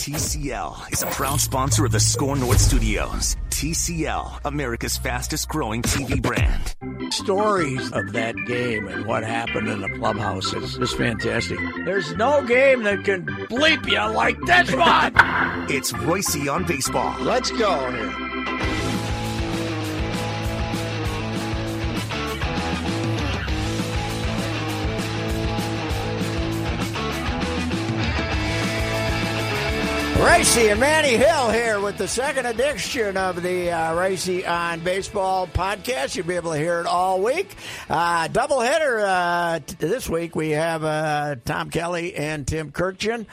TCL is a proud sponsor of the Score North Studios. TCL, America's fastest growing TV brand. Stories of that game and what happened in the clubhouse is just fantastic. There's no game that can bleep you like this one. It's Reusse on baseball. Let's go here. Reusse and Manny Hill here with the second edition of the uh, Reusse on Baseball podcast. You'll be able to hear it all week. Uh, double header uh, t- this week. We have uh, Tom Kelly and Tim Kurkjian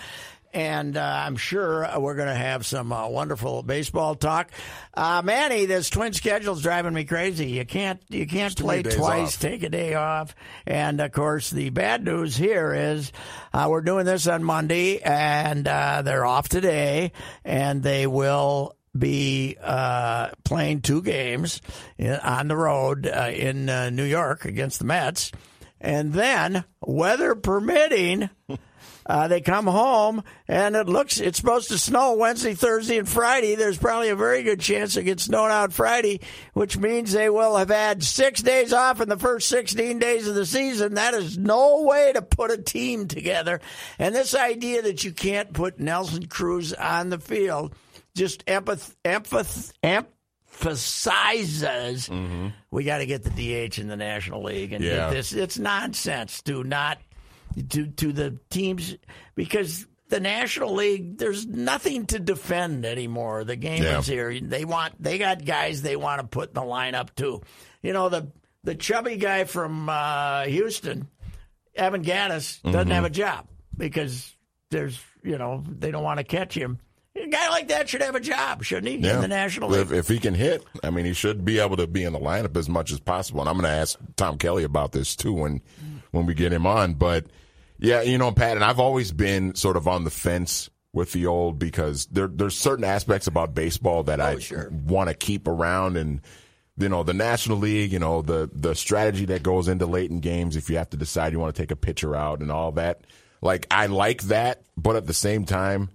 and uh, I'm sure we're going to have some uh, wonderful baseball talk. Uh, Manny, this twin schedule's driving me crazy. You can't you can't play twice, off. take a day off, and of course the bad news here is uh, we're doing this on Monday, and uh, they're off today, and they will be uh, playing two games on the road uh, in uh, New York against the Mets, and then weather permitting. Uh, they come home and it looks it's supposed to snow Wednesday, Thursday, and Friday. There's probably a very good chance it gets snowed out Friday, which means they will have had six days off in the first 16 days of the season. That is no way to put a team together. And this idea that you can't put Nelson Cruz on the field just empath, empath, emphasizes we got to get the DH in the National League and Yeah. get this. It's nonsense. Do not to to the teams because the National League there's nothing to defend anymore. The game Yeah. is here. They want they got guys they want to put in the lineup too. You know the the chubby guy from uh, Houston, Evan Gattis, doesn't Mm-hmm. have a job because there's you know they don't want to catch him. A guy like that should have a job, shouldn't he? In the National League. If, if he can hit, I mean, he should be able to be in the lineup as much as possible. And I'm going to ask Tom Kelly about this too when when we get him on. But yeah, you know, Pat, and I've always been sort of on the fence with the old because there there's certain aspects about baseball that oh, I Oh, sure. want to keep around and. You know the National League. You know the the strategy that goes into late in games. If you have to decide you want to take a pitcher out and all that, like I like that, but at the same time,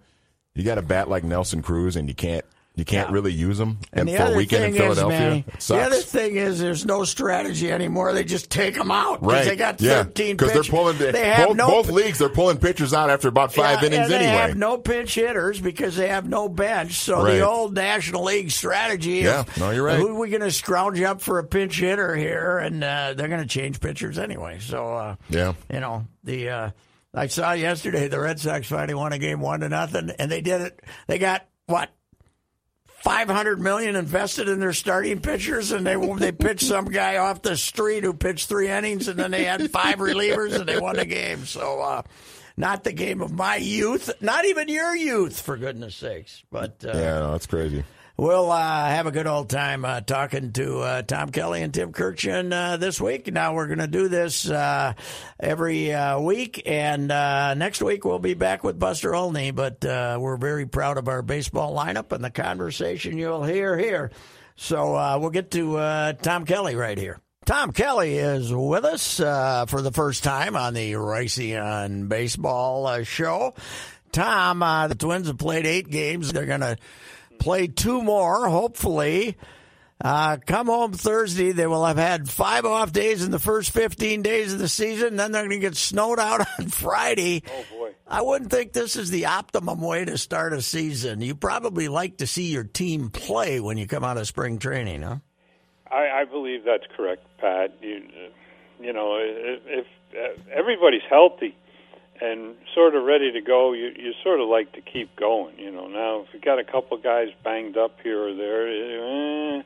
you got a bat like Nelson Cruz, and you can't you can't Yeah. really use them And And, the for a weekend in is, Philadelphia, Manny, the other thing is, there's no strategy anymore. They just take them out. right? They got yeah, 13 because they're pitch- pulling. They have both, no both leagues, they're pulling pitchers out after about five Yeah, innings they anyway. have no pinch hitters because they have no bench. So Right. the old National League strategy. Yeah, of, no, you're right. Who are we going to scrounge up for a pinch hitter here? And uh, they're going to change pitchers anyway. So uh, Yeah. you know the. Uh, I saw yesterday the Red Sox finally won a game one to nothing, and they did it. They got what five hundred million invested in their starting pitchers, and they they pitched some guy off the street who pitched three innings, and then they had five relievers, and they won the game. So, uh, not the game of my youth, not even your youth, for goodness sakes. But uh, yeah, no, that's crazy. We'll uh, have a good old time uh, talking to uh, Tom Kelly and Tim Kurkjian uh, this week. Now we're going to do this uh, every uh, week, and next week we'll be back with Buster Olney. But we're very proud of our baseball lineup and the conversation you'll hear here. So we'll get to Tom Kelly right here. Tom Kelly is with us for the first time on the Reusse on Baseball show. Tom, the Twins have played eight games. They're going to play two more, hopefully. Uh, come home Thursday. They will have had five off days in the first 15 days of the season. Then they're going to get snowed out on Friday. Oh boy. I wouldn't think this is the optimum way to start a season. You probably like to see your team play when you come out of spring training, huh? I, I believe that's correct, Pat. You, you know, if, if everybody's healthy and sort of ready to go, you you sort of like to keep going. You know, now if you got a couple guys banged up here or there, eh,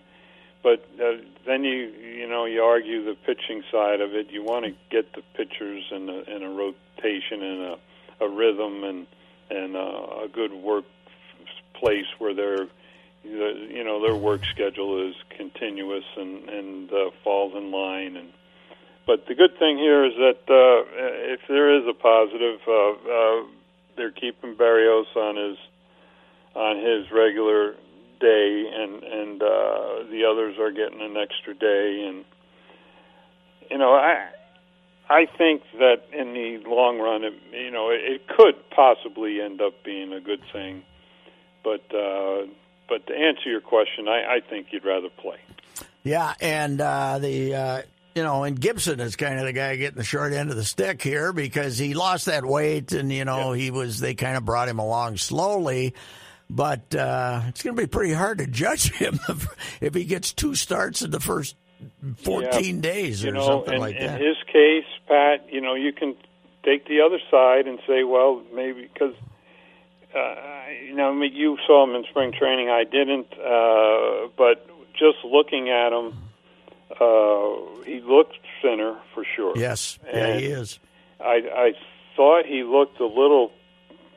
but uh, then you you know you argue the pitching side of it. You want to get the pitchers in a, in a rotation and a, a rhythm and and uh, a good work place where they're you know their work schedule is continuous and and uh, falls in line and but the good thing here is that uh, if there is a positive uh, uh, they're keeping Berrios on his on his regular day and and uh, the others are getting an extra day and you know I I think that in the long run it, you know it, it could possibly end up being a good thing but uh, but to answer your question, I, I think you'd rather play. Yeah, and uh, the uh, you know, and Gibson is kind of the guy getting the short end of the stick here because he lost that weight, and you know he was they kind of brought him along slowly. But uh, it's going to be pretty hard to judge him if he gets two starts in the first 14 Yeah. days or you know, something in, like that. in his case, Pat, you know, you can take the other side and say, well, maybe because uh, you know, I mean, you saw him in spring training. I didn't, uh, but just looking at him, uh, he looked thinner for sure. yes, yeah, he is. I, I thought he looked a little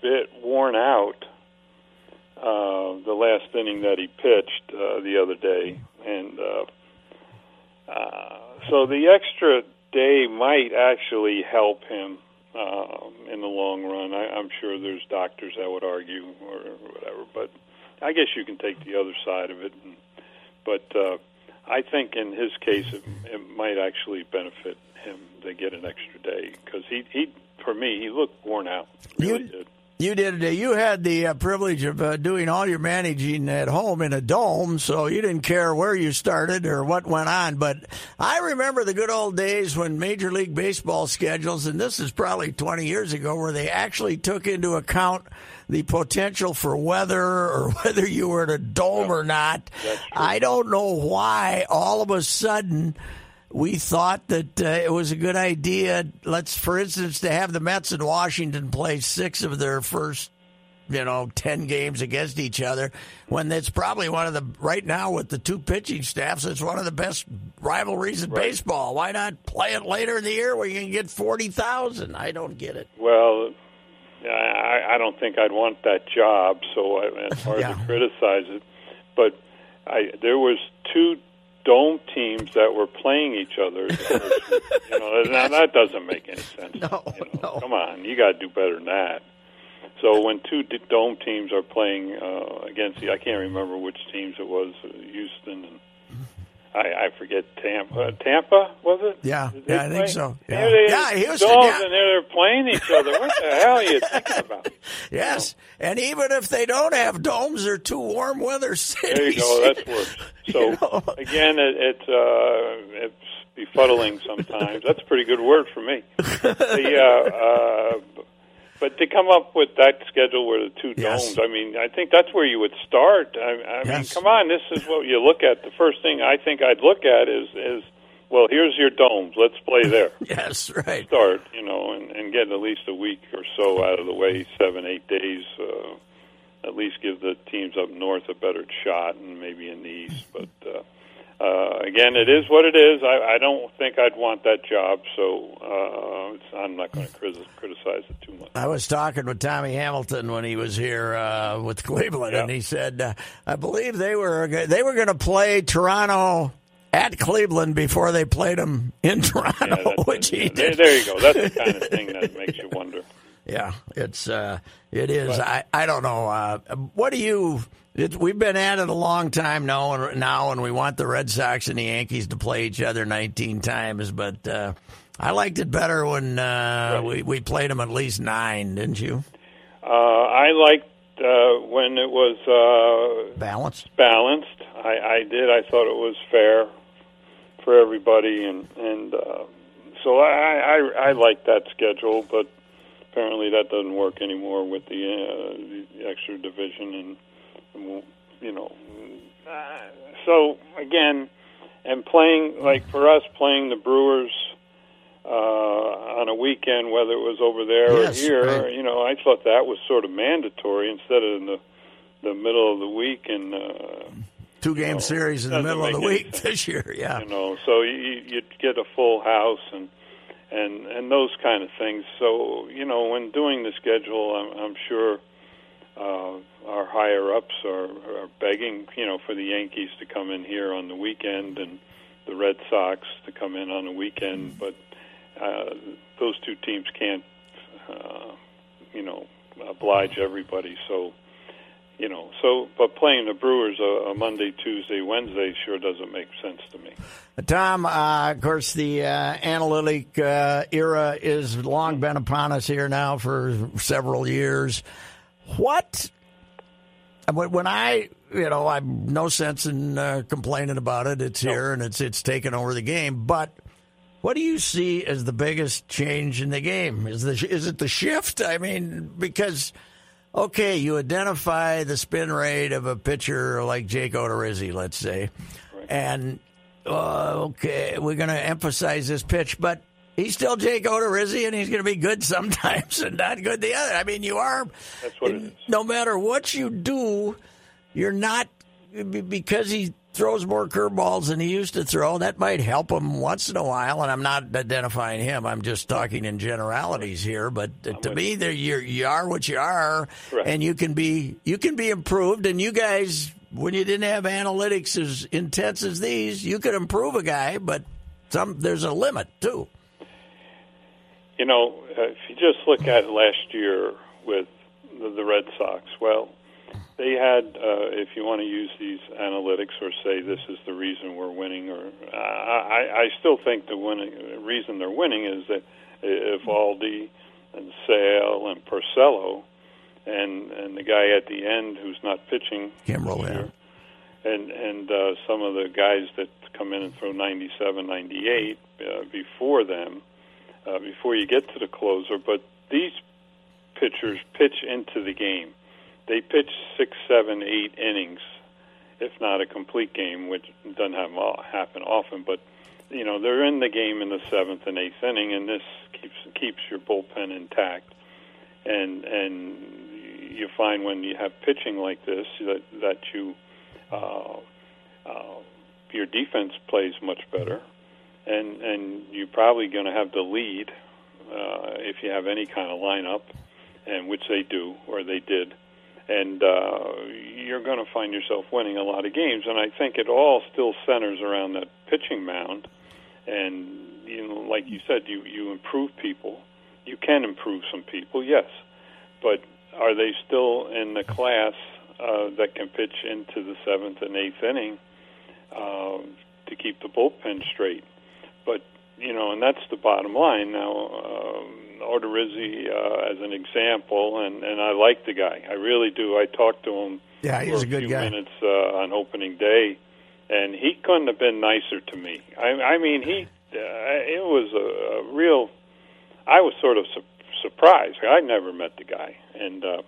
bit worn out uh, the last inning that he pitched uh, the other day, and uh, uh, so the extra day might actually help him um, in the long run. I, I'm sure there's doctors that would argue or whatever, but I guess you can take the other side of it. And, but uh, I think in his case, it, it might actually benefit him to get an extra day because he, he, for me, he looked worn out. Really You- did. You did. You had the uh, privilege of uh, doing all your managing at home in a dome, so you didn't care where you started or what went on. But I remember the good old days when Major League Baseball schedules, and this is probably 20 years ago, where they actually took into account the potential for weather or whether you were in a dome or not. I don't know why all of a sudden we thought that uh, it was a good idea. Let's, for instance, to have the Mets in Washington play six of their first, you know, ten games against each other, when it's probably one of the right now with the two pitching staffs, it's one of the best rivalries in baseball. Why not play it later in the year where you can get forty thousand? I don't get it. Well, I, I don't think I'd want that job, so I, it's hard Yeah. to criticize it. But I, there was two dome teams that were playing each other. you know, now that doesn't make any sense. No, you know, no. Come on, you got to do better than that. So when two d- dome teams are playing uh, against the, I can't remember which teams it was, uh, Houston and I, I forget Tampa. Tampa was it? Yeah, yeah, I think play? so. Yeah. There they- Yeah, Houston, yeah. and they're playing each other. What the hell are you thinking about? Yes, and even if they don't have domes, they're two warm weather cities. There you go. That's worse. So You know? again, it, it's uh, it's befuddling sometimes. That's a pretty good word for me. The, uh, uh, but to come up with that schedule where the two Yes. domes, I mean, I think that's where you would start. I, I mean, come on, this is what you look at. The first thing I think I'd look at is is well, here's your domes. Let's play there. yes, right. start, you know, and, and get at least a week or so out of the way, seven, eight days. Uh, at least give the teams up north a better shot, and maybe in the east. But uh, uh, again, it is what it is. I, I don't think I'd want that job, so uh, it's, I'm not going to criticize it too much. I was talking with Tommy Hamilton when he was here uh, with Cleveland, and he said, uh, "I believe they were they were going to play Toronto at Cleveland before they played them in Toronto, Yeah, which he yeah, there, did." there you go. That's the kind of thing that makes you wonder. Yeah, it's uh, it is. I I don't know. Uh, what do you? It, we've been at it a long time now, and now, and we want the Red Sox and the Yankees to play each other 19 times. But uh, I liked it better when uh, we we played them at least nine, didn't you? Uh, I liked uh, when it was. Uh, Balance. balanced. I, I did. I thought it was fair for everybody, and and uh, so I, I I like that schedule. But apparently that doesn't work anymore with the, uh, the extra division, and you know. So again, and playing like for us playing the Brewers uh, on a weekend, whether it was over there Yes, or here, right. you know, I thought that was sort of mandatory instead of in the the middle of the week and uh, Two game No, series in the middle of the week sense. this year. Yeah. you know, so you you get a full house and and and those kind of things. So you know, when doing the schedule, I'm, I'm sure uh, our higher ups are, are begging, you know, for the Yankees to come in here on the weekend and the Red Sox to come in on the weekend, but uh, those two teams can't, uh, you know, oblige everybody. So you know, so but playing the Brewers a, a Monday, Tuesday, Wednesday sure doesn't make sense to me. Tom, uh, of course, the uh, analytic uh, era is long been upon us here now for several years. What when I, you know, I'm no sense in uh, complaining about it. It's here and it's it's taken over the game. But what do you see as the biggest change in the game? Is the is it the shift? I mean, because okay, you identify the spin rate of a pitcher like Jake Odorizzi, let's say, and uh, okay, we're going to emphasize this pitch, but he's still Jake Odorizzi, and he's going to be good sometimes and not good the other. I mean, you are. That's what it is. No matter what you do, you're not because he throws more curveballs than he used to throw. That might help him once in a while, and I'm not identifying him. I'm just talking in generalities here. But to me, there you're, you are what you are, Correct. and you can be you can be improved. And you guys, when you didn't have analytics as intense as these, you could improve a guy, but some there's a limit too. You know, uh, if you just look at last year with the, the Red Sox, well, they had, uh, if you want to use these analytics or say this is the reason we're winning, or uh, I, I still think the winning reason they're winning is that Eovaldi and Sale and Porcello and and the guy at the end who's not pitching yeah. and and uh, some of the guys that come in and throw 97, 98 uh, before them, uh, before you get to the closer. But these pitchers pitch into the game. They pitch six, seven, eight innings, if not a complete game, which doesn't happen often. But you know they're in the game in the seventh and eighth inning, and this keeps keeps your bullpen intact. And and you find when you have pitching like this that that you uh, uh, your defense plays much better, and and you're probably going to have the lead uh, if you have any kind of lineup, and which they do or they did, and uh, you're going to find yourself winning a lot of games. And I think it all still centers around that pitching mound, and you know, like you said, you you improve people. You can improve some people, yes, but are they still in the class uh, that can pitch into the seventh and eighth inning uh, to keep the bullpen straight? You know, and that's the bottom line. Now, um, Odorizzi uh, as an example, and and I like the guy. I really do. I talked to him. Yeah, he's for a good few guy. Minutes uh, on opening day, and he couldn't have been nicer to me. I, I mean, he uh, it was a, a real. I was sort of su- surprised. I never met the guy, and uh,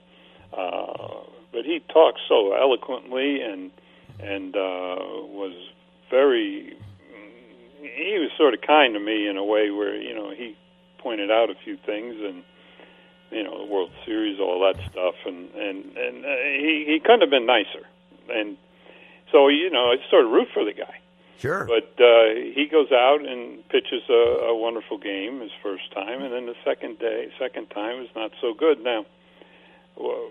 uh, but he talked so eloquently and and uh, was very. He was sort of kind to me in a way where you know he pointed out a few things and you know the World Series, all that stuff, and and and uh, he he couldn't have been nicer. And so you know, I sort of root for the guy. Sure. But uh, he goes out and pitches a, a wonderful game his first time, and then the second day, second time is not so good. Now, well,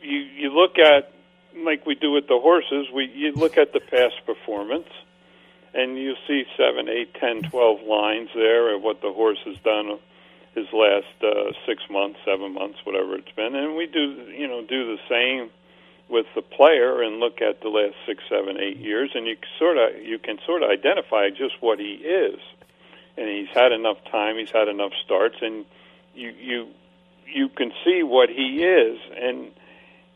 you you look at like we do with the horses. We you look at the past performance, and you see seven, eight, ten, twelve lines there of what the horse has done his last uh, six months, seven months, whatever it's been, and we do you know do the same with the player and look at the last six, seven, eight years, and you sort of you can sort of identify just what he is, and he's had enough time, he's had enough starts, and you you you can see what he is, and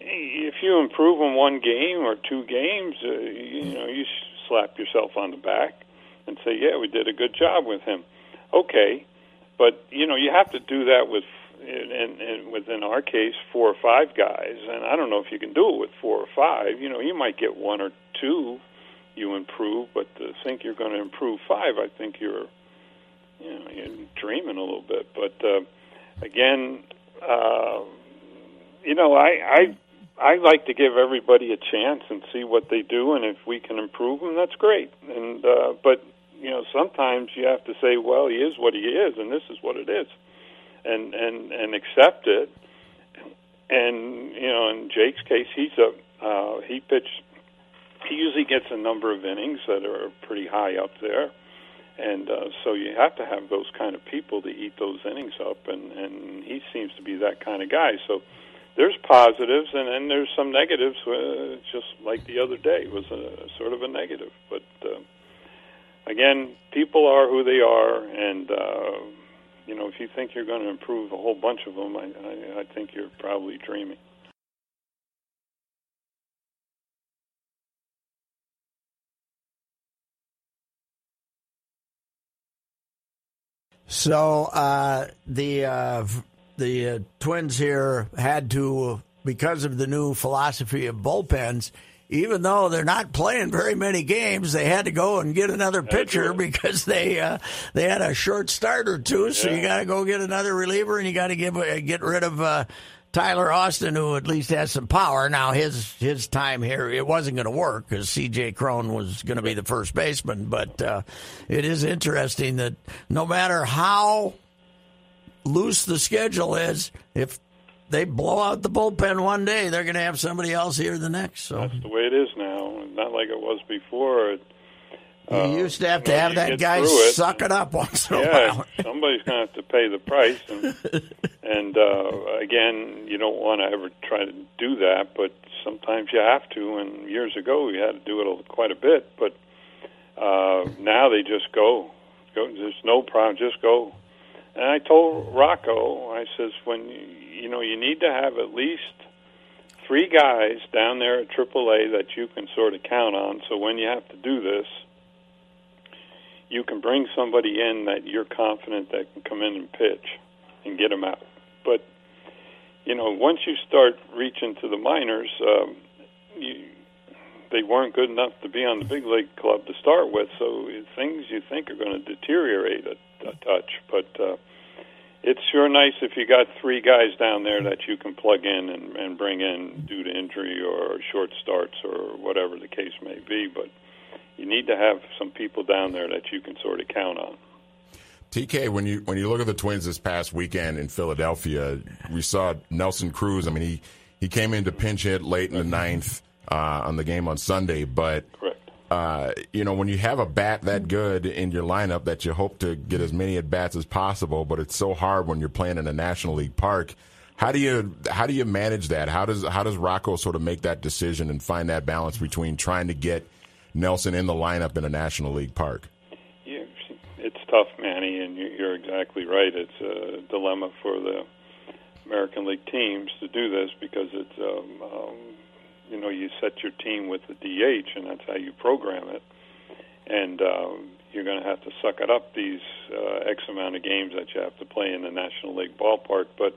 if you improve in one game or two games, uh, you know you slap yourself on the back and say, yeah, we did a good job with him. Okay, but you know you have to do that with and, and within our case, four or five guys, and I don't know if you can do it with four or five. You know, you might get one or two you improve, but to think you're going to improve five, I think you're, you know, you're dreaming a little bit. But uh, again, uh, you know, I, I I like to give everybody a chance and see what they do, and if we can improve them, that's great. And uh, but you know, sometimes you have to say, well, he is what he is, and this is what it is and and and accept it. And you know, in Jake's case, he's a uh, he pitched. He usually gets a number of innings that are pretty high up there, and uh, so you have to have those kind of people to eat those innings up. And and he seems to be that kind of guy. So there's positives and then there's some negatives. Uh, just like the other day was a sort of a negative, but uh, again, people are who they are, and uh, you know if you think you're going to improve a whole bunch of them, I, I, I think you're probably dreaming. So uh, the uh, the uh, Twins here had to because of the new philosophy of bullpens. Even though they're not playing very many games, they had to go and get another pitcher because they uh, they had a short start or two. So you got to go get another reliever, and you got to give uh, get rid of uh, Tyler Austin, who at least has some power. Now his his time here it wasn't going to work because C.J. Cron was going to be the first baseman. But uh, it is interesting that no matter how loose the schedule is, if they blow out the bullpen one day, they're going to have somebody else here the next. So That's the way it is now. Not like it was before. you used to have to have that guy it. suck it up once in a Yeah, while. somebody's going to have to pay the price, and and uh, again, you don't want to ever try to do that, but sometimes you have to. And years ago, you had to do it a- quite a bit, but uh, now they just go. Go. There's no problem. Just go. And I told Rocco, I says, when you, know, you need to have at least three guys down there at AAA that you can sort of count on. So when you have to do this, you can bring somebody in that you're confident that can come in and pitch and get them out. But you know, once you start reaching to the minors, um, you, they weren't good enough to be on the big league club to start with. So things you think are going to deteriorate a, a touch, but. Uh, it's sure nice if you got three guys down there that you can plug in and, and bring in due to injury or short starts or whatever the case may be. But you need to have some people down there that you can sort of count on. TK, when you when you look at the Twins this past weekend in Philadelphia, we saw Nelson Cruz. I mean, he he came in to pinch hit late in the ninth uh, on the game on Sunday, but Correct. Uh, you know when you have a bat that good in your lineup that you hope to get as many at bats as possible, but it's so hard when you're playing in a National League park. How do you how do you manage that? How does how does Rocco sort of make that decision and find that balance between trying to get Nelson in the lineup in a National League park? Yeah, it's tough, Manny, and you- you're exactly right. It's a dilemma for the American League teams to do this because it's um, um, you know you set your team with the DH, and that's how you program it, and um, you're going to have to suck it up these uh, X amount of games that you have to play in the National League ballpark. But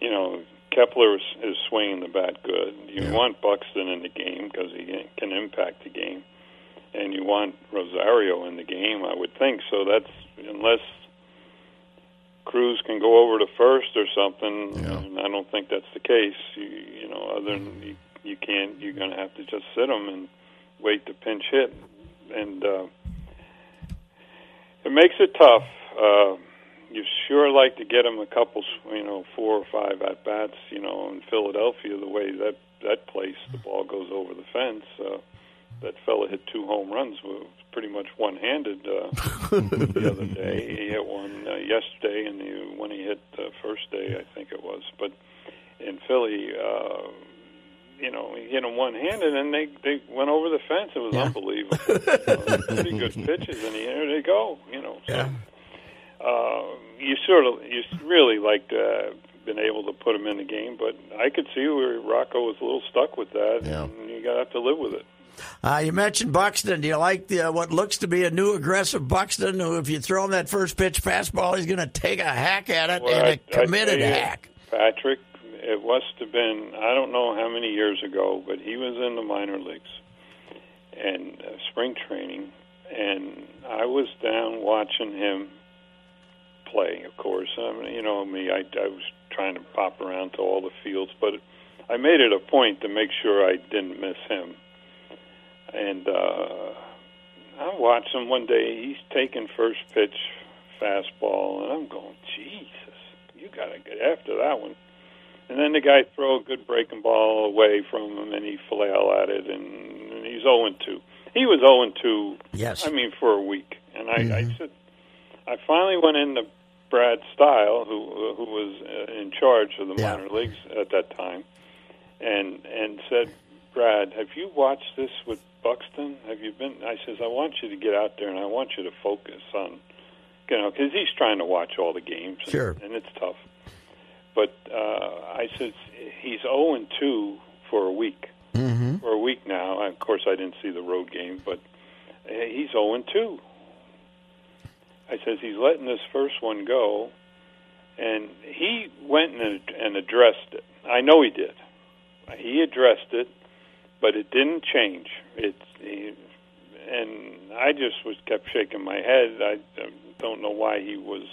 you know Kepler is, is swinging the bat good. You Yeah. want Buxton in the game because he can impact the game and you want Rosario in the game, I would think. So that's unless Cruz can go over to first or something, Yeah. and I don't think that's the case. You, you know, other than you, can't, you're going to have to just sit him and wait to pinch hit, and uh, it makes it tough. Uh, you sure like to get him a couple, you know, four or five at bats. You know, in Philadelphia, the way that that place, the ball goes over the fence. Uh, that fella hit two home runs, pretty much one-handed uh, the other day. He hit one uh, yesterday, and the when he hit the first day, I think it was. But in Philly, uh, you know, he hit him one-handed, and they they went over the fence. It was Yeah. unbelievable. uh, pretty good pitches, and here they go. You know, so Yeah. uh, you sort of you really like to uh, been able to put him in the game, but I could see where Rocco was a little stuck with that, Yeah. and you got to have to live with it. Uh, you mentioned Buxton. Do you like the, uh, what looks to be a new aggressive Buxton? Who, if you throw him that first pitch fastball, he's going to take a hack at it Well, and I- a I tell committed you, hack. Patrick, it must have been I don't know how many years ago, but he was in the minor leagues and uh, spring training, and I was down watching him play. Of course, I mean, you know me, I, I was trying to pop around to all the fields, but I made it a point to make sure I didn't miss him. And uh, I watched him one day. He's taking first pitch fastball, and I'm going, Jesus, you got to get after that one. And then the guy throw a good breaking ball away from him, and he flail at it, and, and he's 0 2. He was 0 2. Yes. I mean, for a week. And I, I said, I finally went into Brad Steil, who who was uh, in charge of the Yeah. minor leagues at that time, and and said, Brad, have you watched this with Buxton? Have you been? I says, I want you to get out there and I want you to focus on, you know, because he's trying to watch all the games, and, Sure. and it's tough. But uh, I said he's zero and two for a week. Mm-hmm. For a week now. Of course, I didn't see the road game, but uh, he's zero and two. I says he's letting this first one go, and he went and, and addressed it. I know he did. He addressed it, but it didn't change. It, he, and I just was kept shaking my head. I um, don't know why he was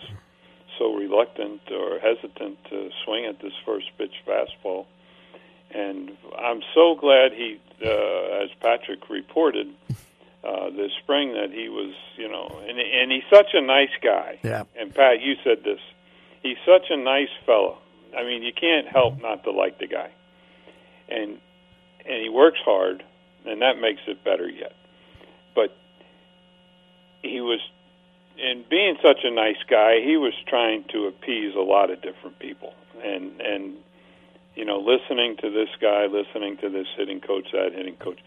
so reluctant or hesitant to swing at this first pitch fastball. And I'm so glad he, uh, as Patrick reported uh, this spring, that he was, you know, and, and he's such a nice guy. Yeah. And Pat, you said this. He's such a nice fellow. I mean, you can't help not to like the guy. And and he works hard, and that makes it better yet. But he was in being such a nice guy, he was trying to appease a lot of different people, and and you know, listening to this guy, listening to this hitting coach, that hitting coach,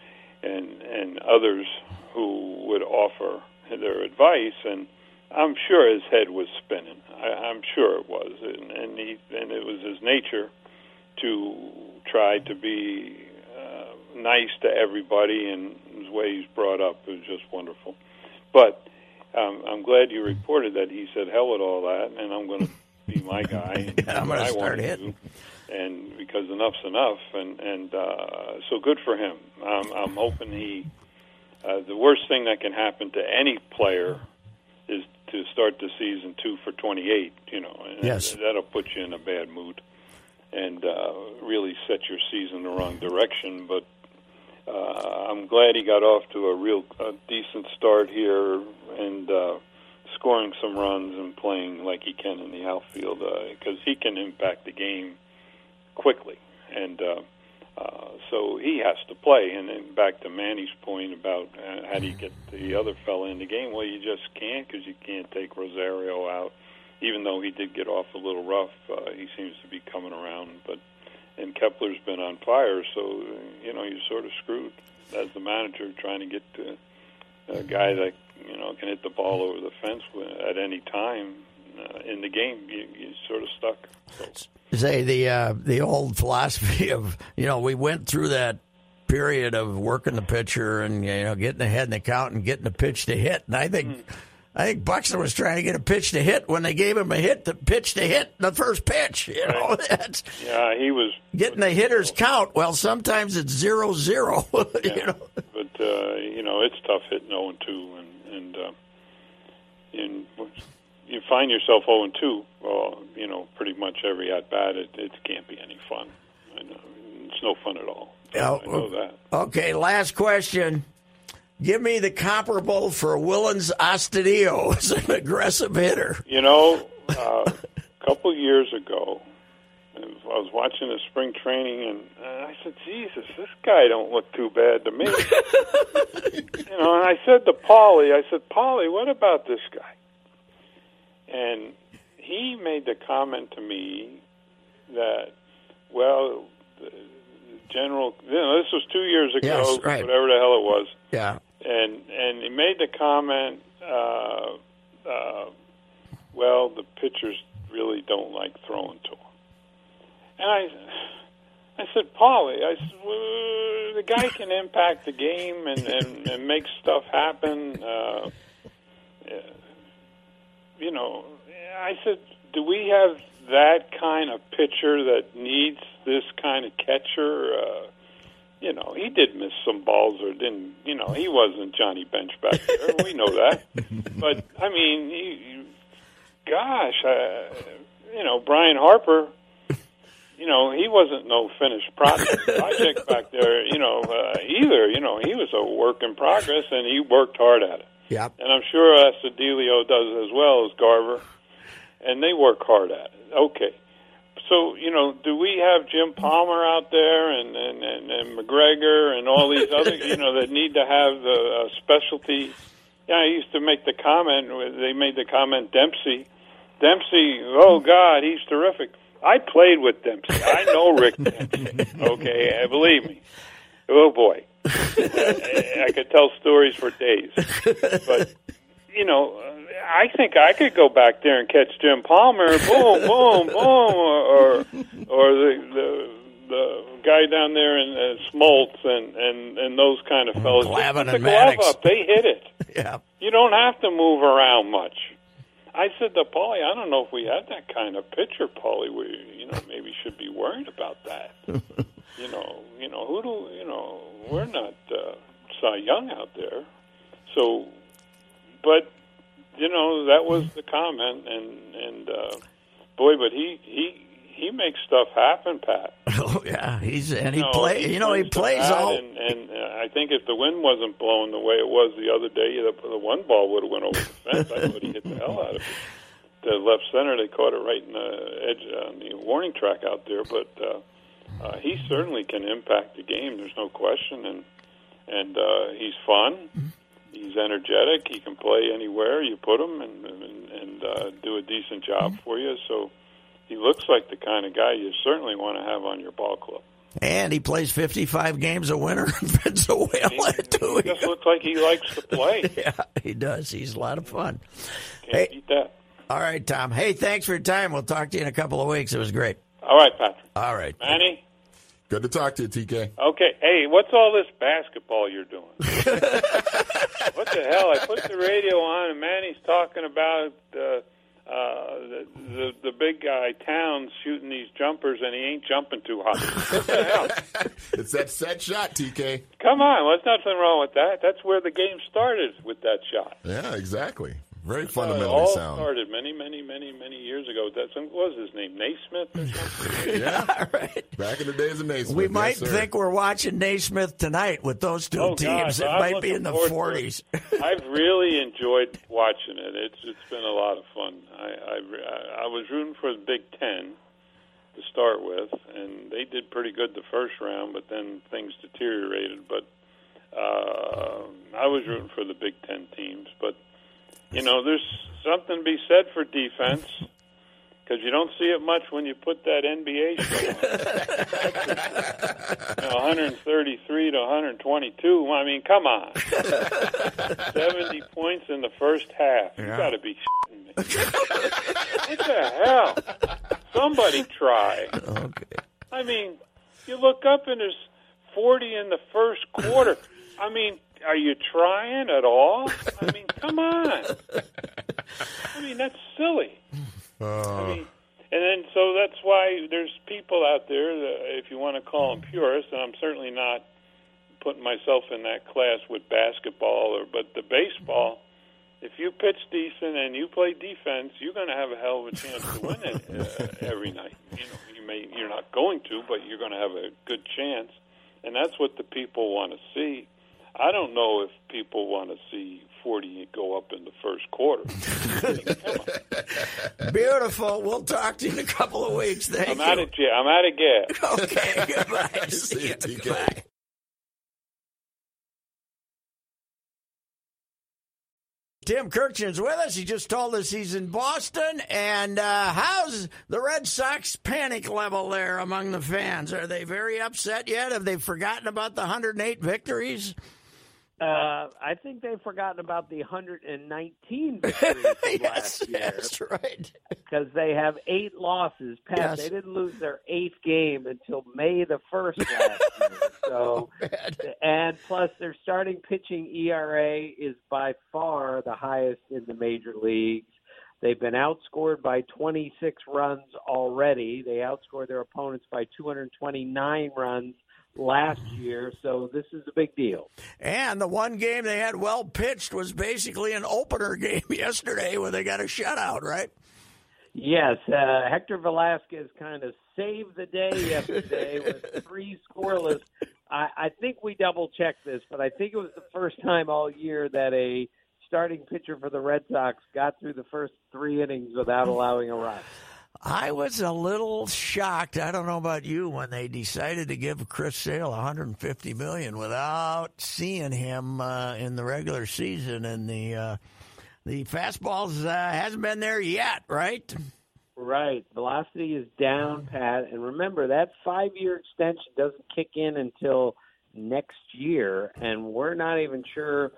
and and others who would offer their advice, and I'm sure his head was spinning. I, I'm sure it was, and, and he and it was his nature to try to be uh, nice to everybody, and the way he's brought up is just wonderful. But um, I'm glad you reported that he said hell with all that, and I'm going to be my guy. And Yeah, I'm gonna I start hitting. And because enough's enough, and and uh, so good for him. I'm, I'm hoping he. Uh, the worst thing that can happen to any player is to start the season two for 28. You know, and Yes. that'll put you in a bad mood and uh, really set your season the wrong direction. But uh, I'm glad he got off to a real a decent start here and uh, scoring some runs and playing like he can in the outfield because he can impact the game quickly. And uh, uh, so he has to play. And then back to Manny's point about uh, how do you get the other fella in the game? Well, you just can't because you can't take Rosario out. Even though he did get off a little rough, uh, he seems to be coming around. But and Kepler's been on fire, so you know you're sort of screwed as the manager trying to get to a guy that you know can hit the ball over the fence at any time uh, in the game. You, you're sort of stuck. So, say the uh, the old philosophy of you know we went through that period of working the pitcher and you know getting ahead in the count and getting the pitch to hit, and I think. I think Buxton was trying to get a pitch to hit when they gave him a hit, the pitch to hit the first pitch. You know, that's yeah, he was getting the hitter's count. Well, sometimes it's zero zero. you know, but uh, you know it's tough hitting 0 and 2, and and uh, and you find yourself 0 and 2. Well, you know, pretty much every at bat, it, it can't be any fun. I know. It's no fun at all. Yeah, I know that. Okay, last question. Give me the comparable for Willens Astudillo as an aggressive hitter. You know, uh, a couple years ago, I was watching the spring training, and uh, I said, "Jesus, this guy don't look too bad to me." you know, and I said to Paulie, "I said, Paulie, what about this guy?" And he made the comment to me that, well, the general, you know, this was two years ago, Yes, right. whatever the hell it was Yeah. And and he made the comment, uh, uh, well, the pitchers really don't like throwing to him. And I, I said, Paulie, I said, well, the guy can impact the game and and, and make stuff happen. Uh, you know, I said, do we have that kind of pitcher that needs this kind of catcher? Uh, you know, he did miss some balls or didn't, you know, he wasn't Johnny Bench back there. we know that. But, I mean, he, gosh, uh, you know, Brian Harper, you know, he wasn't no finished project, project back there, you know, uh, either. You know, he was a work in progress and he worked hard at it. Yep. And I'm sure Astudillo does as well as Garver, and they work hard at it. Okay. So, you know, do we have Jim Palmer out there and, and, and, and McGregor and all these other, you know, that need to have a, a specialty? Yeah, I used to make the comment, they made the comment, Dempsey. Dempsey, oh, God, he's terrific. I played with Dempsey. I know Rick Dempsey. Okay, believe me. Oh, boy. I, I could tell stories for days. But, you know, I think I could go back there and catch Jim Palmer, boom, boom, boom, or or the the, the guy down there in uh, Smoltz and and and those kind of fellows. Just the and Maddux. up, they hit it. Yeah. You don't have to move around much. I said to Paulie, I don't know if we had that kind of pitcher, Paulie. We, you know, maybe should be worried about that. you know, you know, who do you know? We're not uh, Cy Young out there, so. But you know, that was the comment, and and uh, boy, but he he he makes stuff happen, Pat. Oh yeah, he's and he No, play. You know, he plays all. And, and uh, I think if the wind wasn't blowing the way it was the other day, the, the one ball would have went over the fence. I thought he hit the hell out of it. The left center, they caught it right in the edge on the warning track out there. But uh, uh, he certainly can impact the game. There's no question, and and uh, he's fun. He's energetic. He can play anywhere you put him, and and, and uh, do a decent job for you. So he looks like the kind of guy you certainly want to have on your ball club. And he plays 55 games a winter in Venezuela, too. He just looks like he likes to play. Yeah, he does. He's a lot of fun. Can't Hey. beat that. All right, Tom. Hey, thanks for your time. We'll talk to you in a couple of weeks. It was great. All right, Patrick. All right. Manny? Good to talk to you, TK. Okay. Hey, what's all this basketball you're doing? what the hell? I put the radio on, and Manny's talking about uh, uh, the, the the big guy Towns shooting these jumpers, and he ain't jumping too high. What the hell? It's that set shot, TK. Come on, there's nothing wrong with that. That's where the game started with that shot. Yeah, exactly. Very Uh, fundamentally all sound. started many, many, many, many years ago. That's what was his name, Naismith or. Yeah, right. back in the days of Naismith. We might sir. think we're watching Naismith tonight with those two Oh, teams. gosh, it I'm might be in the 40s. I've really enjoyed watching it. It's it's been a lot of fun. I I, I was rooting for the Big Ten to start with, and they did pretty good the first round, but then things deteriorated. But uh, I was rooting for the Big Ten teams, but you know, there's something to be said for defense. Because you don't see it much when you put that NBA show on. you know, 133 to 122. I mean, come on. 70 points in the first half. You got to be shitting me. what the hell? Somebody try. Okay. I mean, you look up and there's 40 in the first quarter. I mean, are you trying at all? I mean, come on. I mean, that's silly. I mean, and then so that's why there's people out there, that, if you want to call them purists, and I'm certainly not putting myself in that class with basketball or but the baseball. If you pitch decent and you play defense, you're going to have a hell of a chance to win it uh, every night. You know, you may you're not going to, but you're going to have a good chance, and that's what the people want to see. I don't know if people want to see 40 go up in the first quarter. I mean, come on. Beautiful. We'll talk to you in a couple of weeks. Thank I'm you. out of ja- I'm out of gas. Okay, goodbye. See See you, you. TK. Goodbye. Tim Kurkjian's with us. He just told us he's in Boston. And uh, how's the Red Sox panic level there among the fans? Are they very upset yet? Have they forgotten about the 108 victories? Uh, I think they've forgotten about the 119 victories yes, last year that's right. because they have eight losses. Pat, Yes. they didn't lose their eighth game until May the first last year. So, and plus their starting pitching ERA is by far the highest in the major leagues. They've been outscored by 26 runs already. They outscored their opponents by 229 runs last year. So this is a big deal. And the one game they had well pitched was basically an opener game yesterday where they got a shutout, right? Yes, uh, Hector Velazquez kind of saved the day yesterday with three scoreless. I, I think we double checked this, but I think it was the first time all year that a starting pitcher for the Red Sox got through the first three innings without allowing a run. I was a little shocked. I don't know about you when they decided to give Chris Sale 150 million without seeing him uh, in the regular season, and the uh, the fastballs uh, hasn't been there yet, right? Right. Velocity is down, Pat. And remember, that five year extension doesn't kick in until next year, and we're not even sure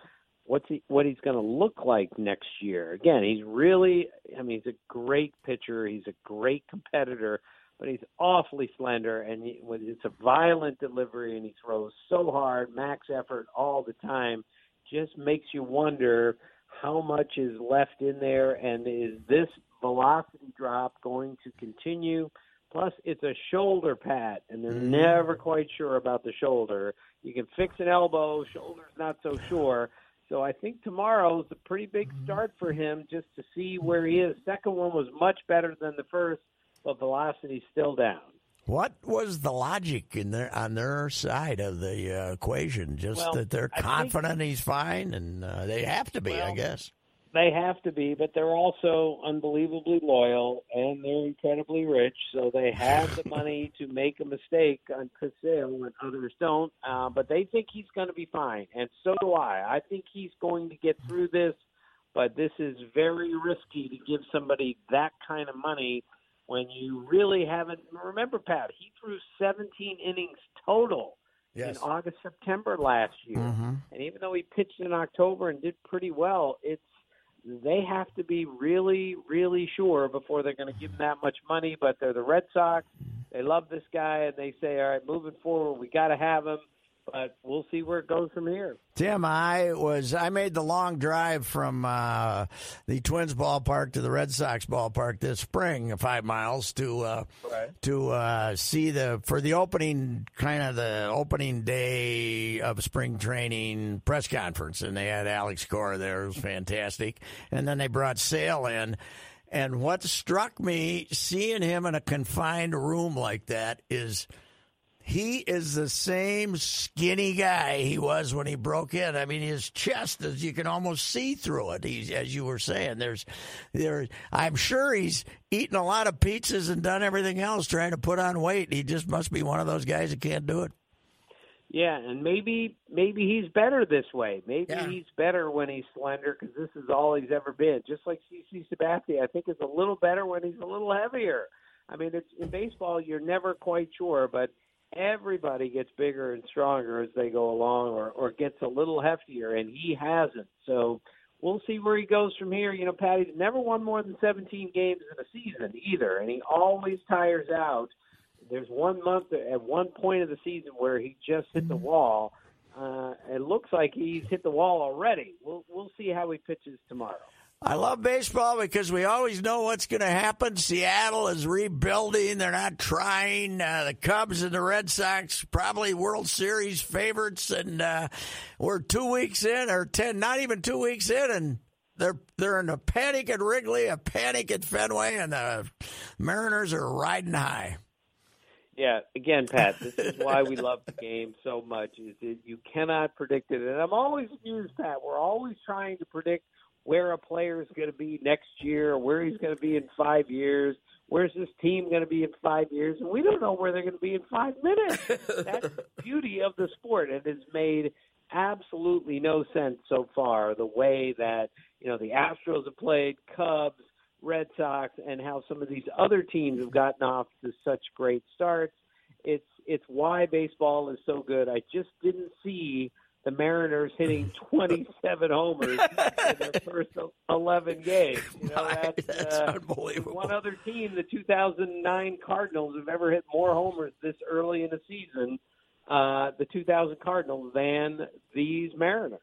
what's he, what he's going to look like next year. Again, he's really, I mean, he's a great pitcher. He's a great competitor, but he's awfully slender, and he, it's a violent delivery, and he throws so hard, max effort all the time. Just makes you wonder how much is left in there, and is this velocity drop going to continue? Plus, it's a shoulder pat, and they're mm-hmm. never quite sure about the shoulder. You can fix an elbow, shoulder's not so sure. So I think tomorrow's a pretty big start for him just to see where he is. Second one was much better than the first, but velocity's still down. What was the logic in their on their side of the uh, equation? Just Well, that they're I think- confident he's fine, and uh, they have to be, I guess. They have to be, but they're also unbelievably loyal and they're incredibly rich, so they have the money to make a mistake on Chris Sale when others don't. Uh, but they think he's going to be fine, and so do I. I think he's going to get through this, but this is very risky to give somebody that kind of money when you really haven't. Remember, Pat, he threw 17 innings total in August, September last year. Mm-hmm. And even though he pitched in October and did pretty well, it's they have to be really, really sure before they're going to give him that much money. But they're the Red Sox. They love this guy, and they say, "All right, moving forward, we got to have him." But we'll see where it goes from here. Tim, I was I made the long drive from uh, the Twins ballpark to the Red Sox ballpark this spring, five miles to uh, to uh, see the for the opening kind of the opening day of spring training press conference, and they had Alex Cora there. It was fantastic, and then they brought Sale in. And what struck me seeing him in a confined room like that is he is the same skinny guy he was when he broke in. I mean, his chest is you can almost see through it. He's as you were saying. There's there. I'm sure he's eaten a lot of pizzas and done everything else trying to put on weight. He just must be one of those guys that can't do it. Yeah, and maybe maybe he's better this way. Maybe Yeah. he's better when he's slender because this is all he's ever been. Just like CC Sabathia, I think is a little better when he's a little heavier. I mean, it's in baseball you're never quite sure, but everybody gets bigger and stronger as they go along, or or gets a little heftier, and he hasn't. So we'll see where he goes from here. You know, Patty's never won more than 17 games in a season either, and he always tires out. There's one month at one point of the season where he just hit the wall. Uh, it looks like he's hit the wall already. We'll we'll see how he pitches tomorrow. I love baseball because we always know what's going to happen. Seattle is rebuilding; they're not trying. Uh, the Cubs and the Red Sox probably World Series favorites, and uh, we're two weeks in, or ten, not even two weeks in, and they're they're in a panic at Wrigley, a panic at Fenway, and the Mariners are riding high. Yeah, again, Pat, this is why we love the game so much. Is that you cannot predict it, and I'm always amused, Pat. We're always trying to predict where a player is going to be next year, where he's going to be in five years. Where's this team going to be in five years? And we don't know where they're going to be in five minutes. That's the beauty of the sport. It has made absolutely no sense so far the way that you know the Astros have played, Cubs, Red Sox, and how some of these other teams have gotten off to such great starts. It's it's why baseball is so good. I just didn't see the Mariners hitting 27 homers in their first 11 games. You know, that's, That's uh, unbelievable. one other team, the 2009 Cardinals, have ever hit more homers this early in the season, uh, the 2000 Cardinals, than these Mariners.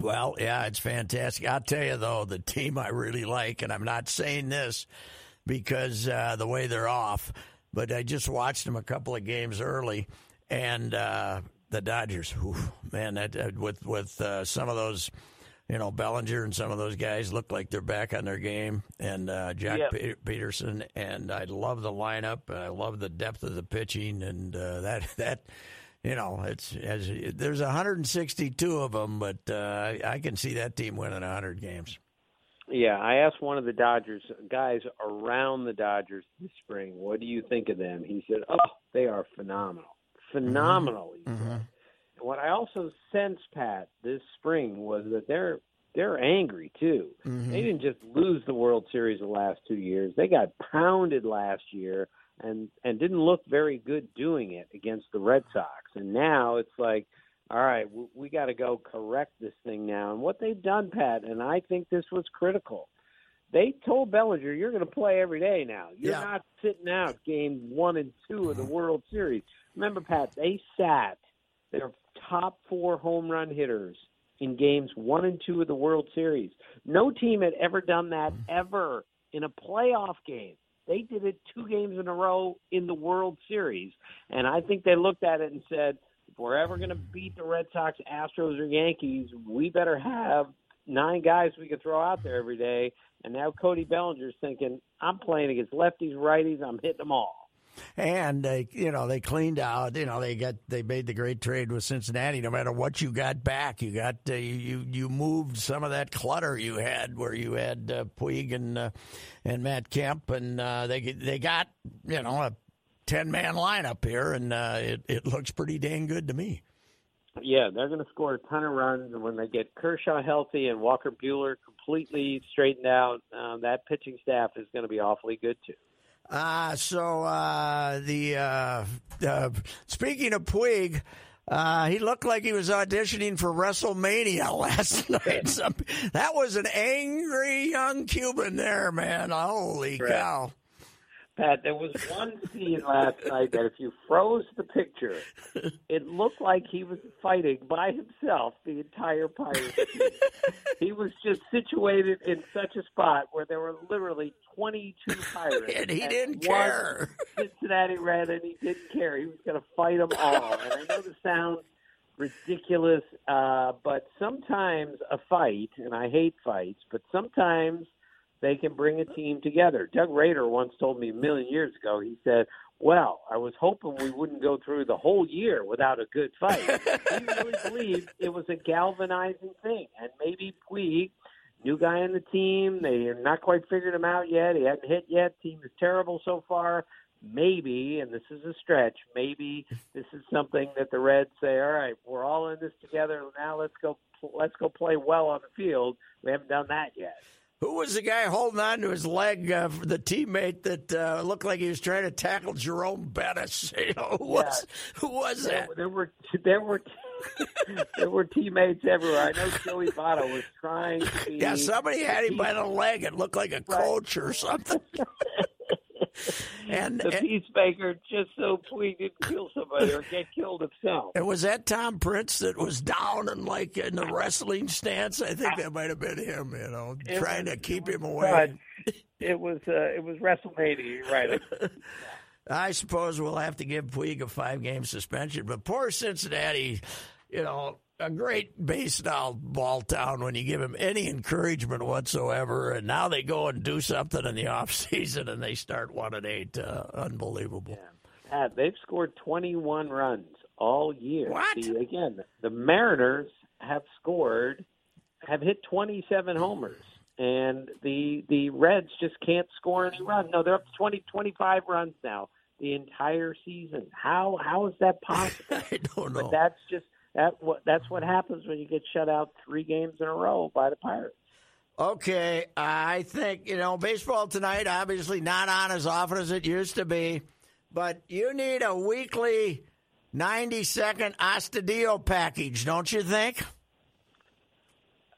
Well, yeah, it's fantastic. I'll tell you though, the team I really like, and I'm not saying this because uh, the way they're off, but I just watched them a couple of games early, and uh, the Dodgers, whew, man, that uh, with with uh, some of those. You know, Bellinger and some of those guys look like they're back on their game, and uh, Joc Yep. Pe- Pederson. And I love the lineup. and I love the depth of the pitching, and uh, that that you know, it's as there's 162 of them, but uh, I can see that team winning 100 games. Yeah, I asked one of the Dodgers guys around the Dodgers this spring, "What do you think of them?" He said, "Oh, they are phenomenal, phenomenal." He mm-hmm. said. And what I also sensed, Pat, this spring was that they're they're angry too. Mm-hmm. They didn't just lose the World Series the last two years; they got pounded last year and and didn't look very good doing it against the Red Sox. And now it's like, all right, we, we got to go correct this thing now. And what they've done, Pat, and I think this was critical. They told Bellinger, "You're going to play every day now. You're Yeah. not sitting out game one and two of the mm-hmm. World Series." Remember, Pat, they sat their top four home run hitters in games one and two of the World Series. No team had ever done that mm-hmm. ever in a playoff game. They did it two games in a row in the World Series. And I think they looked at it and said, if we're ever going to beat the Red Sox, Astros, or Yankees, we better have nine guys we could throw out there every day. And now Cody Bellinger's thinking, I'm playing against lefties, righties, I'm hitting them all. And they you know they cleaned out you know they got they made the great trade with Cincinnati. No matter what you got back you got uh, you you moved some of that clutter you had where you had uh, Puig and uh, and Matt Kemp. And uh, they they got you know a 10 man lineup here. And uh, it it looks pretty dang good to me yeah, they're going to score a ton of runs, and when they get Kershaw healthy and Walker Buehler completely straightened out, um, that pitching staff is going to be awfully good too. Uh, so uh, the uh, uh, speaking of Puig, uh, he looked like he was auditioning for WrestleMania last night. That was an angry young Cuban there, man. Holy right. cow! Pat, there was one scene last night that if you froze the picture, it looked like he was fighting by himself the entire Pirates team. he was just situated in such a spot where there were literally 22 Pirates. and he didn't care. Cincinnati Red, and he didn't care. He was going to fight them all. And I know this sounds ridiculous, uh, but sometimes a fight, and I hate fights, but sometimes – they can bring a team together. Doug Rader once told me a million years ago, he said, Well, I was hoping we wouldn't go through the whole year without a good fight. he really believed it was a galvanizing thing. And maybe Puig, new guy on the team, they are not quite figured him out yet. He hadn't hit yet. Team is terrible so far. Maybe, and this is a stretch, maybe this is something that the Reds say, all right, we're all in this together. Now let's go let's go play well on the field. We haven't done that yet. Who was the guy holding on to his leg? Uh, the teammate that uh, looked like he was trying to tackle Jerome Bettis. You know, who was yeah. who was there, that? There were there were there were teammates everywhere. I know Joey Votto was trying to. Be, yeah, somebody had him by the leg. It looked like a right. coach or something. and the peacemaker just so Puig didn't kill somebody or get killed himself. And was that Tom Prince that was down and like in the wrestling stance? I think that might have been him. You know, it trying was, to keep him away. It was uh, it was WrestleMania, right? I suppose we'll have to give Puig a five game suspension, but poor Cincinnati, you know, a great baseball ball town when you give him any encouragement whatsoever. And now they go and do something in the off season and they start one and eight. Uh, unbelievable. Yeah. Pat, they've scored 21 runs all year. What? See, again, the Mariners have scored, have hit 27 homers. And the the Reds just can't score any runs. No, they're up to 20, 25 runs now the entire season. How how is that possible? I don't know. But that's just that what that's what happens when you get shut out three games in a row by the Pirates. Okay, I think you know baseball tonight. Obviously, not on as often as it used to be, but you need a weekly ninety-second Astudillo package, don't you think?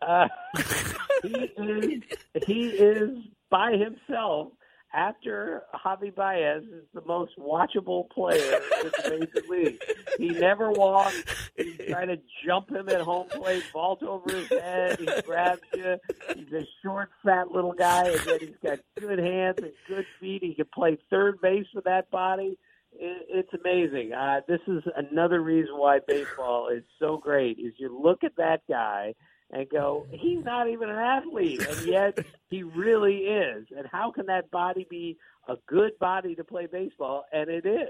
Uh, he is he is by himself after Javi Baez is the most watchable player in the Major League. He never walks. You try to jump him at home plate, vault over his head. He grabs you. He's a short, fat little guy, and then he's got good hands and good feet. He can play third base with that body. It's amazing. Uh, this is another reason why baseball is so great. Is you look at that guy and go, he's not even an athlete, and yet he really is. And how can that body be a good body to play baseball? And it is.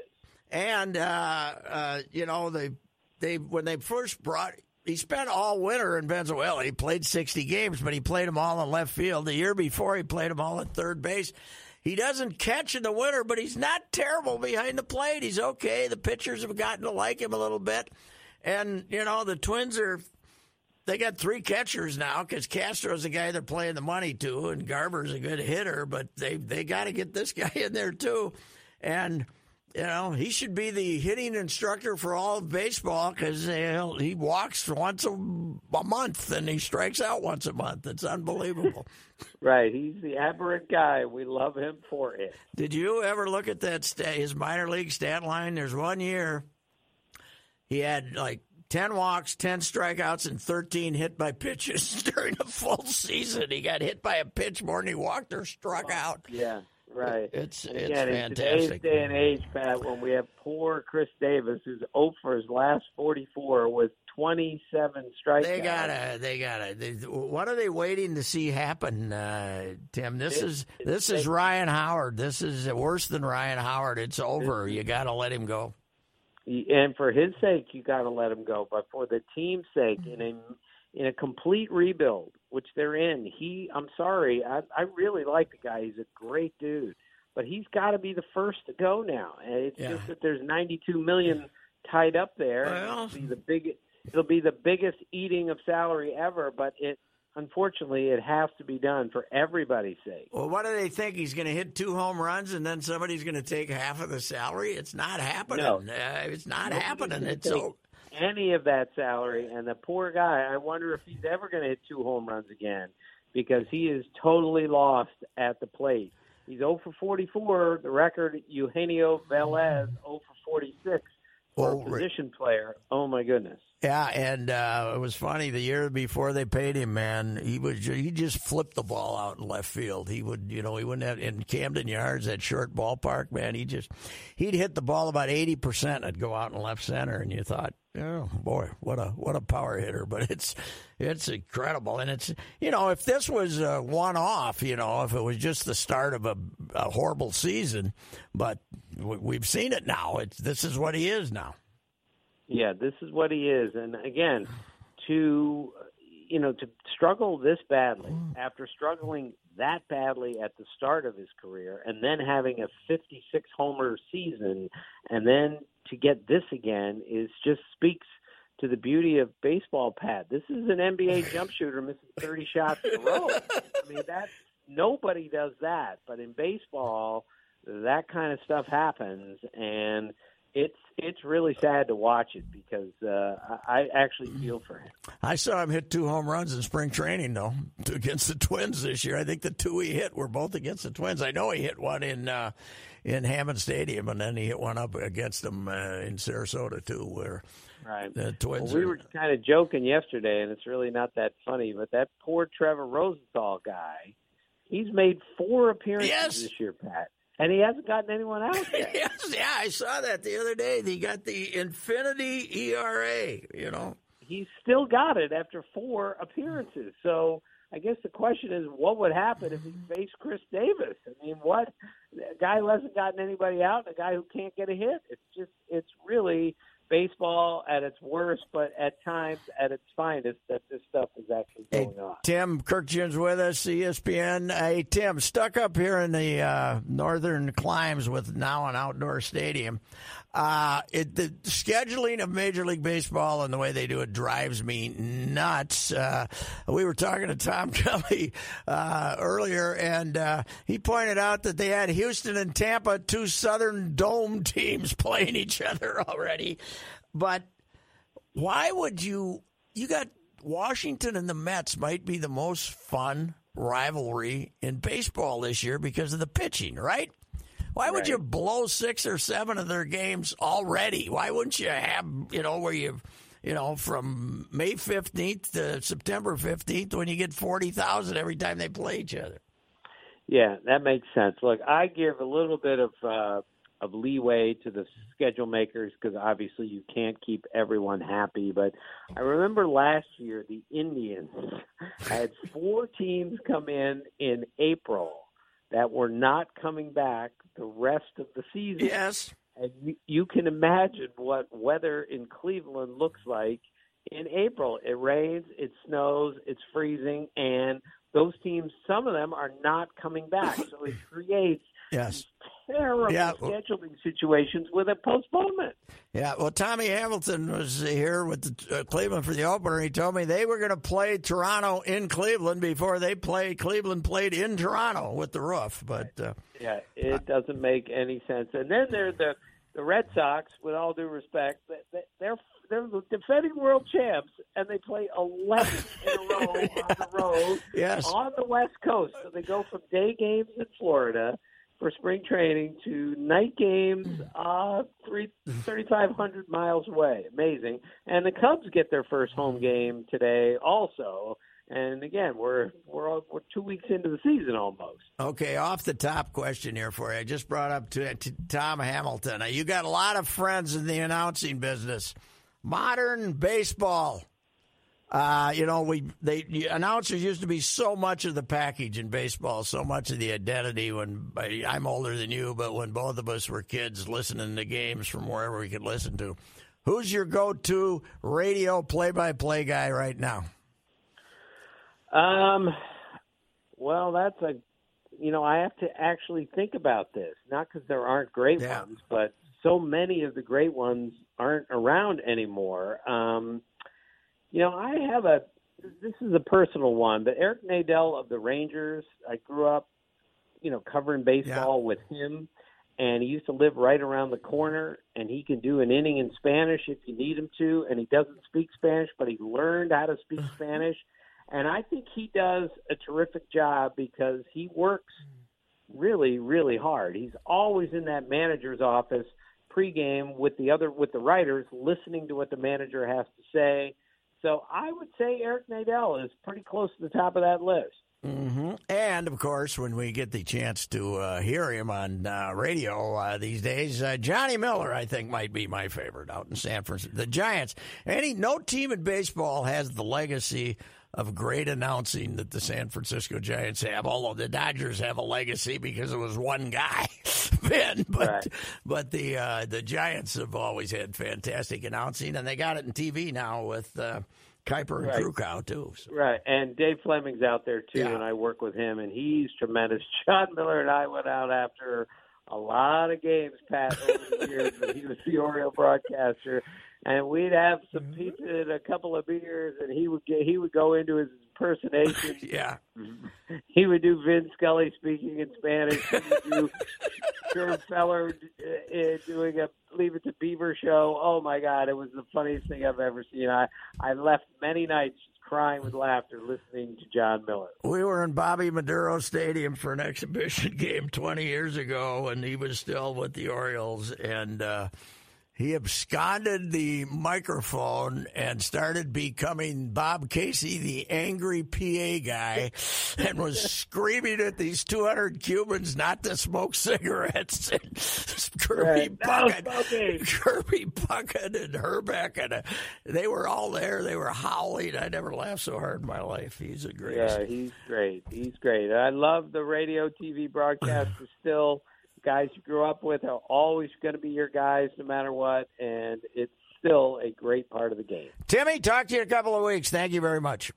And uh, uh, you know, they they when they first brought. He spent all winter in Venezuela. He played 60 games, but he played them all in left field. The year before, he played them all at third base. He doesn't catch in the winter, but he's not terrible behind the plate. He's okay. The pitchers have gotten to like him a little bit. And, you know, the Twins are they got three catchers now because Castro's the guy they're playing the money to, and Garver's a good hitter, but they they got to get this guy in there too, and you know he should be the hitting instructor for all of baseball because he walks once a, a, month and he strikes out once a month. It's unbelievable. right, he's the aberrant guy. We love him for it. Did you ever look at that his minor league stat line? There's one year he had like 10 walks, 10 strikeouts, and 13 hit by pitches during a full season. He got hit by a pitch more than he walked or struck out. Yeah, right. It's, it's Again, in today's day and age, Pat, when we have poor Chris Davis, who's 0 for his last 44 with 27 strikeouts. They gotta, they gotta. They, what are they waiting to see happen, uh, Tim? This It- is this is Ryan Howard. This is worse than Ryan Howard. It's over. You got to let him go. And for his sake, you got to let him go. But for the team's sake, in a in a complete rebuild, which they're in, he. I'm sorry, I, I really like the guy. He's a great dude, but he's got to be the first to go now. And it's Yeah. just that there's 92 million tied up there. Well- it'll be the big. It'll be the biggest eating of salary ever. But it, unfortunately, it has to be done for everybody's sake. Well, what do they think? He's going to hit two home runs and then somebody's going to take half of the salary? It's not happening. No. Uh, it's not Nobody's happening. It's so. any of that salary. And the poor guy, I wonder if he's ever going to hit two home runs again because he is totally lost at the plate. He's 0 for 44. The record, Eugenio Velez, 0 for 46 for Oh, a position player. Oh, my goodness. Yeah, and uh, it was funny. The year before they paid him, man, he was he just flipped the ball out in left field. He would, you know, he wouldn't have in Camden Yards, that short ballpark, man. He just he'd hit the ball about eighty percent. It'd go out in left center, and you thought, oh boy, what a what a power hitter. But it's it's incredible, and it's you know, if this was a one off, you know, if it was just the start of a, a horrible season, but we- we've seen it now. It's this is what he is now. Yeah, this is what he is. And again, to you know, to struggle this badly mm. after struggling that badly at the start of his career and then having a 56 homer season and then to get this again is just speaks to the beauty of baseball pat. This is an NBA jump shooter missing 30 shots in a row. I mean, that's nobody does that, but in baseball that kind of stuff happens and it's it's really sad to watch it because uh, I I actually feel for him. I saw him hit two home runs in spring training, though, against the Twins this year. I think the two he hit were both against the Twins. I know he hit one in uh, in Hammond Stadium, and then he hit one up against them uh, in Sarasota too, where Right. the Twins. Well, we are- were kind of joking yesterday, and it's really not that funny. But that poor Trevor Rosenthal guy, he's made four appearances Yes. this year, Pat, and he hasn't gotten anyone out yet. yes, yeah, I saw that the other day. He got the infinity ERA. You know, he's still got it after four appearances. So I guess the question is, what would happen if he faced Chris Davis? I mean, what a guy who hasn't gotten anybody out, and a guy who can't get a hit. It's just, it's really baseball at its worst, but at times at its finest that this stuff is actually Hey, going on. Tim Kurkjian's with us, ESPN. Hey, Tim, stuck up here in the uh, northern climes with now an outdoor stadium. Uh, it, the scheduling of Major League Baseball and the way they do it drives me nuts. Uh, we were talking to Tom Kelly uh, earlier, and uh, he pointed out that they had Houston and Tampa, two Southern Dome teams, playing each other already. But why would you? You got Washington and the Mets might be the most fun rivalry in baseball this year because of the pitching, right? Why would you blow six or seven of their games already? Why wouldn't you have, you know, where you, you know, from May 15th to September 15th when you get 40,000 every time they play each other? Yeah, that makes sense. Look, I give a little bit of uh, of leeway to the schedule makers because obviously you can't keep everyone happy. But I remember last year the Indians had four teams come in in April that were not coming back the rest of the season. Yes. And you, you can imagine what weather in Cleveland looks like in April. It rains, it snows, it's freezing, and those teams, some of them are not coming back. So it creates Yes. terrible Yeah. scheduling situations with a postponement. Yeah, well, Tommy Hamilton was here with the, uh, Cleveland for the opener. He told me they were going to play Toronto in Cleveland before they played. Cleveland played in Toronto with the roof, but uh, Yeah, it doesn't make any sense. And then there's the the Red Sox. With all due respect, they- they- they're they're the defending world champs, and they play eleven in a row on the road Yes. on the West Coast. So they go from day games in Florida for spring training to night games mm-hmm. uh, three, mm-hmm. miles away. Amazing. And the Cubs get their first home mm-hmm. game today also. And again, we're we're all, we're two weeks into the season almost. Okay, off the top question here for you. I just brought up to, to Tom Hamilton. You got a lot of friends in the announcing business. Modern baseball. Uh, you know, we they announcers used to be so much of the package in baseball, so much of the identity. When I'm older than you, but when both of us were kids listening to games from wherever we could listen to, who's your go-to radio play-by-play guy right now? Um, well, that's a, you know, I have to actually think about this, not because there aren't great Yeah. ones, but so many of the great ones aren't around anymore. Um, you know, I have a, this is a personal one, but Eric Nadel of the Rangers, I grew up, you know, covering baseball with him. And he used to live right around the corner, and he can do an inning in Spanish if you need him to. And he doesn't speak Spanish, but he learned how to speak Spanish. And I think he does a terrific job because he works really, really hard. He's always in that manager's office pregame with the other with the writers, listening to what the manager has to say. So I would say Eric Nadel is pretty close to the top of that list. hmm And of course, when we get the chance to uh, hear him on uh, radio uh, these days, uh, Johnny Miller, I think, might be my favorite out in San Francisco. The Giants. Any no team in baseball has the legacy of great announcing that the San Francisco Giants have. Although the Dodgers have a legacy because it was one guy, Vin. But Right. but the uh, the Giants have always had fantastic announcing, and they got it in TV now with uh, Kuiper and Right. Krukow too. So. Right, and Dave Fleming's out there too, Yeah. and I work with him, and he's tremendous. John Miller and I went out after a lot of games, Pat, over the years when he was the Oriole broadcaster, and we'd have some pizza and a couple of beers, and he would get he would go into his impersonation. Yeah. he would do Vin Scully speaking in Spanish. He would do Sherm Feller uh, uh, doing a Leave It to Beaver show. Oh my God, it was the funniest thing I've ever seen. I I left many nights crying with laughter listening to John Miller. We were in Bobby Maduro Stadium for an exhibition game 20 years ago, and he was still with the Orioles. And uh, he absconded the microphone and started becoming Bob Casey, the angry PA guy, and was screaming at these 200 Cubans not to smoke cigarettes. And Kirby Right. Puckett. Kirby Puckett and Hrbek, and uh, they were all there. They were howling. I never laughed so hard in my life. He's a great. Yeah, he's great. He's great. I love the radio, TV broadcasters. Still, guys you grew up with are always going to be your guys, no matter what, and it's still a great part of the game. Timmy, talk to you in a couple of weeks. Thank you very much.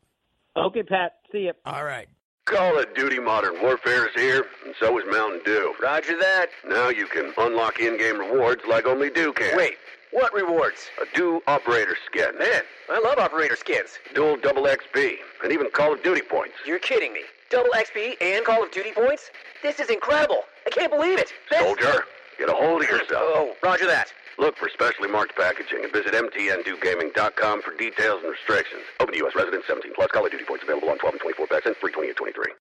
Okay, Pat. See you. All right. Call of Duty Modern Warfare is here, and so is Mountain Dew. Roger that. Now you can unlock in-game rewards like only Dew can. Wait, what rewards? A Dew operator skin. Man, I love operator skins. Dual double XP, and even Call of Duty points. You're kidding me. Double XP and Call of Duty points? This is incredible. I can't believe it. This- Soldier, get a hold of yourself. Oh, roger that. Look for specially marked packaging and visit mtndewgaming.com for details and restrictions. Open to U.S. residents 17 plus. Call of Duty points available on 12 and 24 packs and 320 and 23.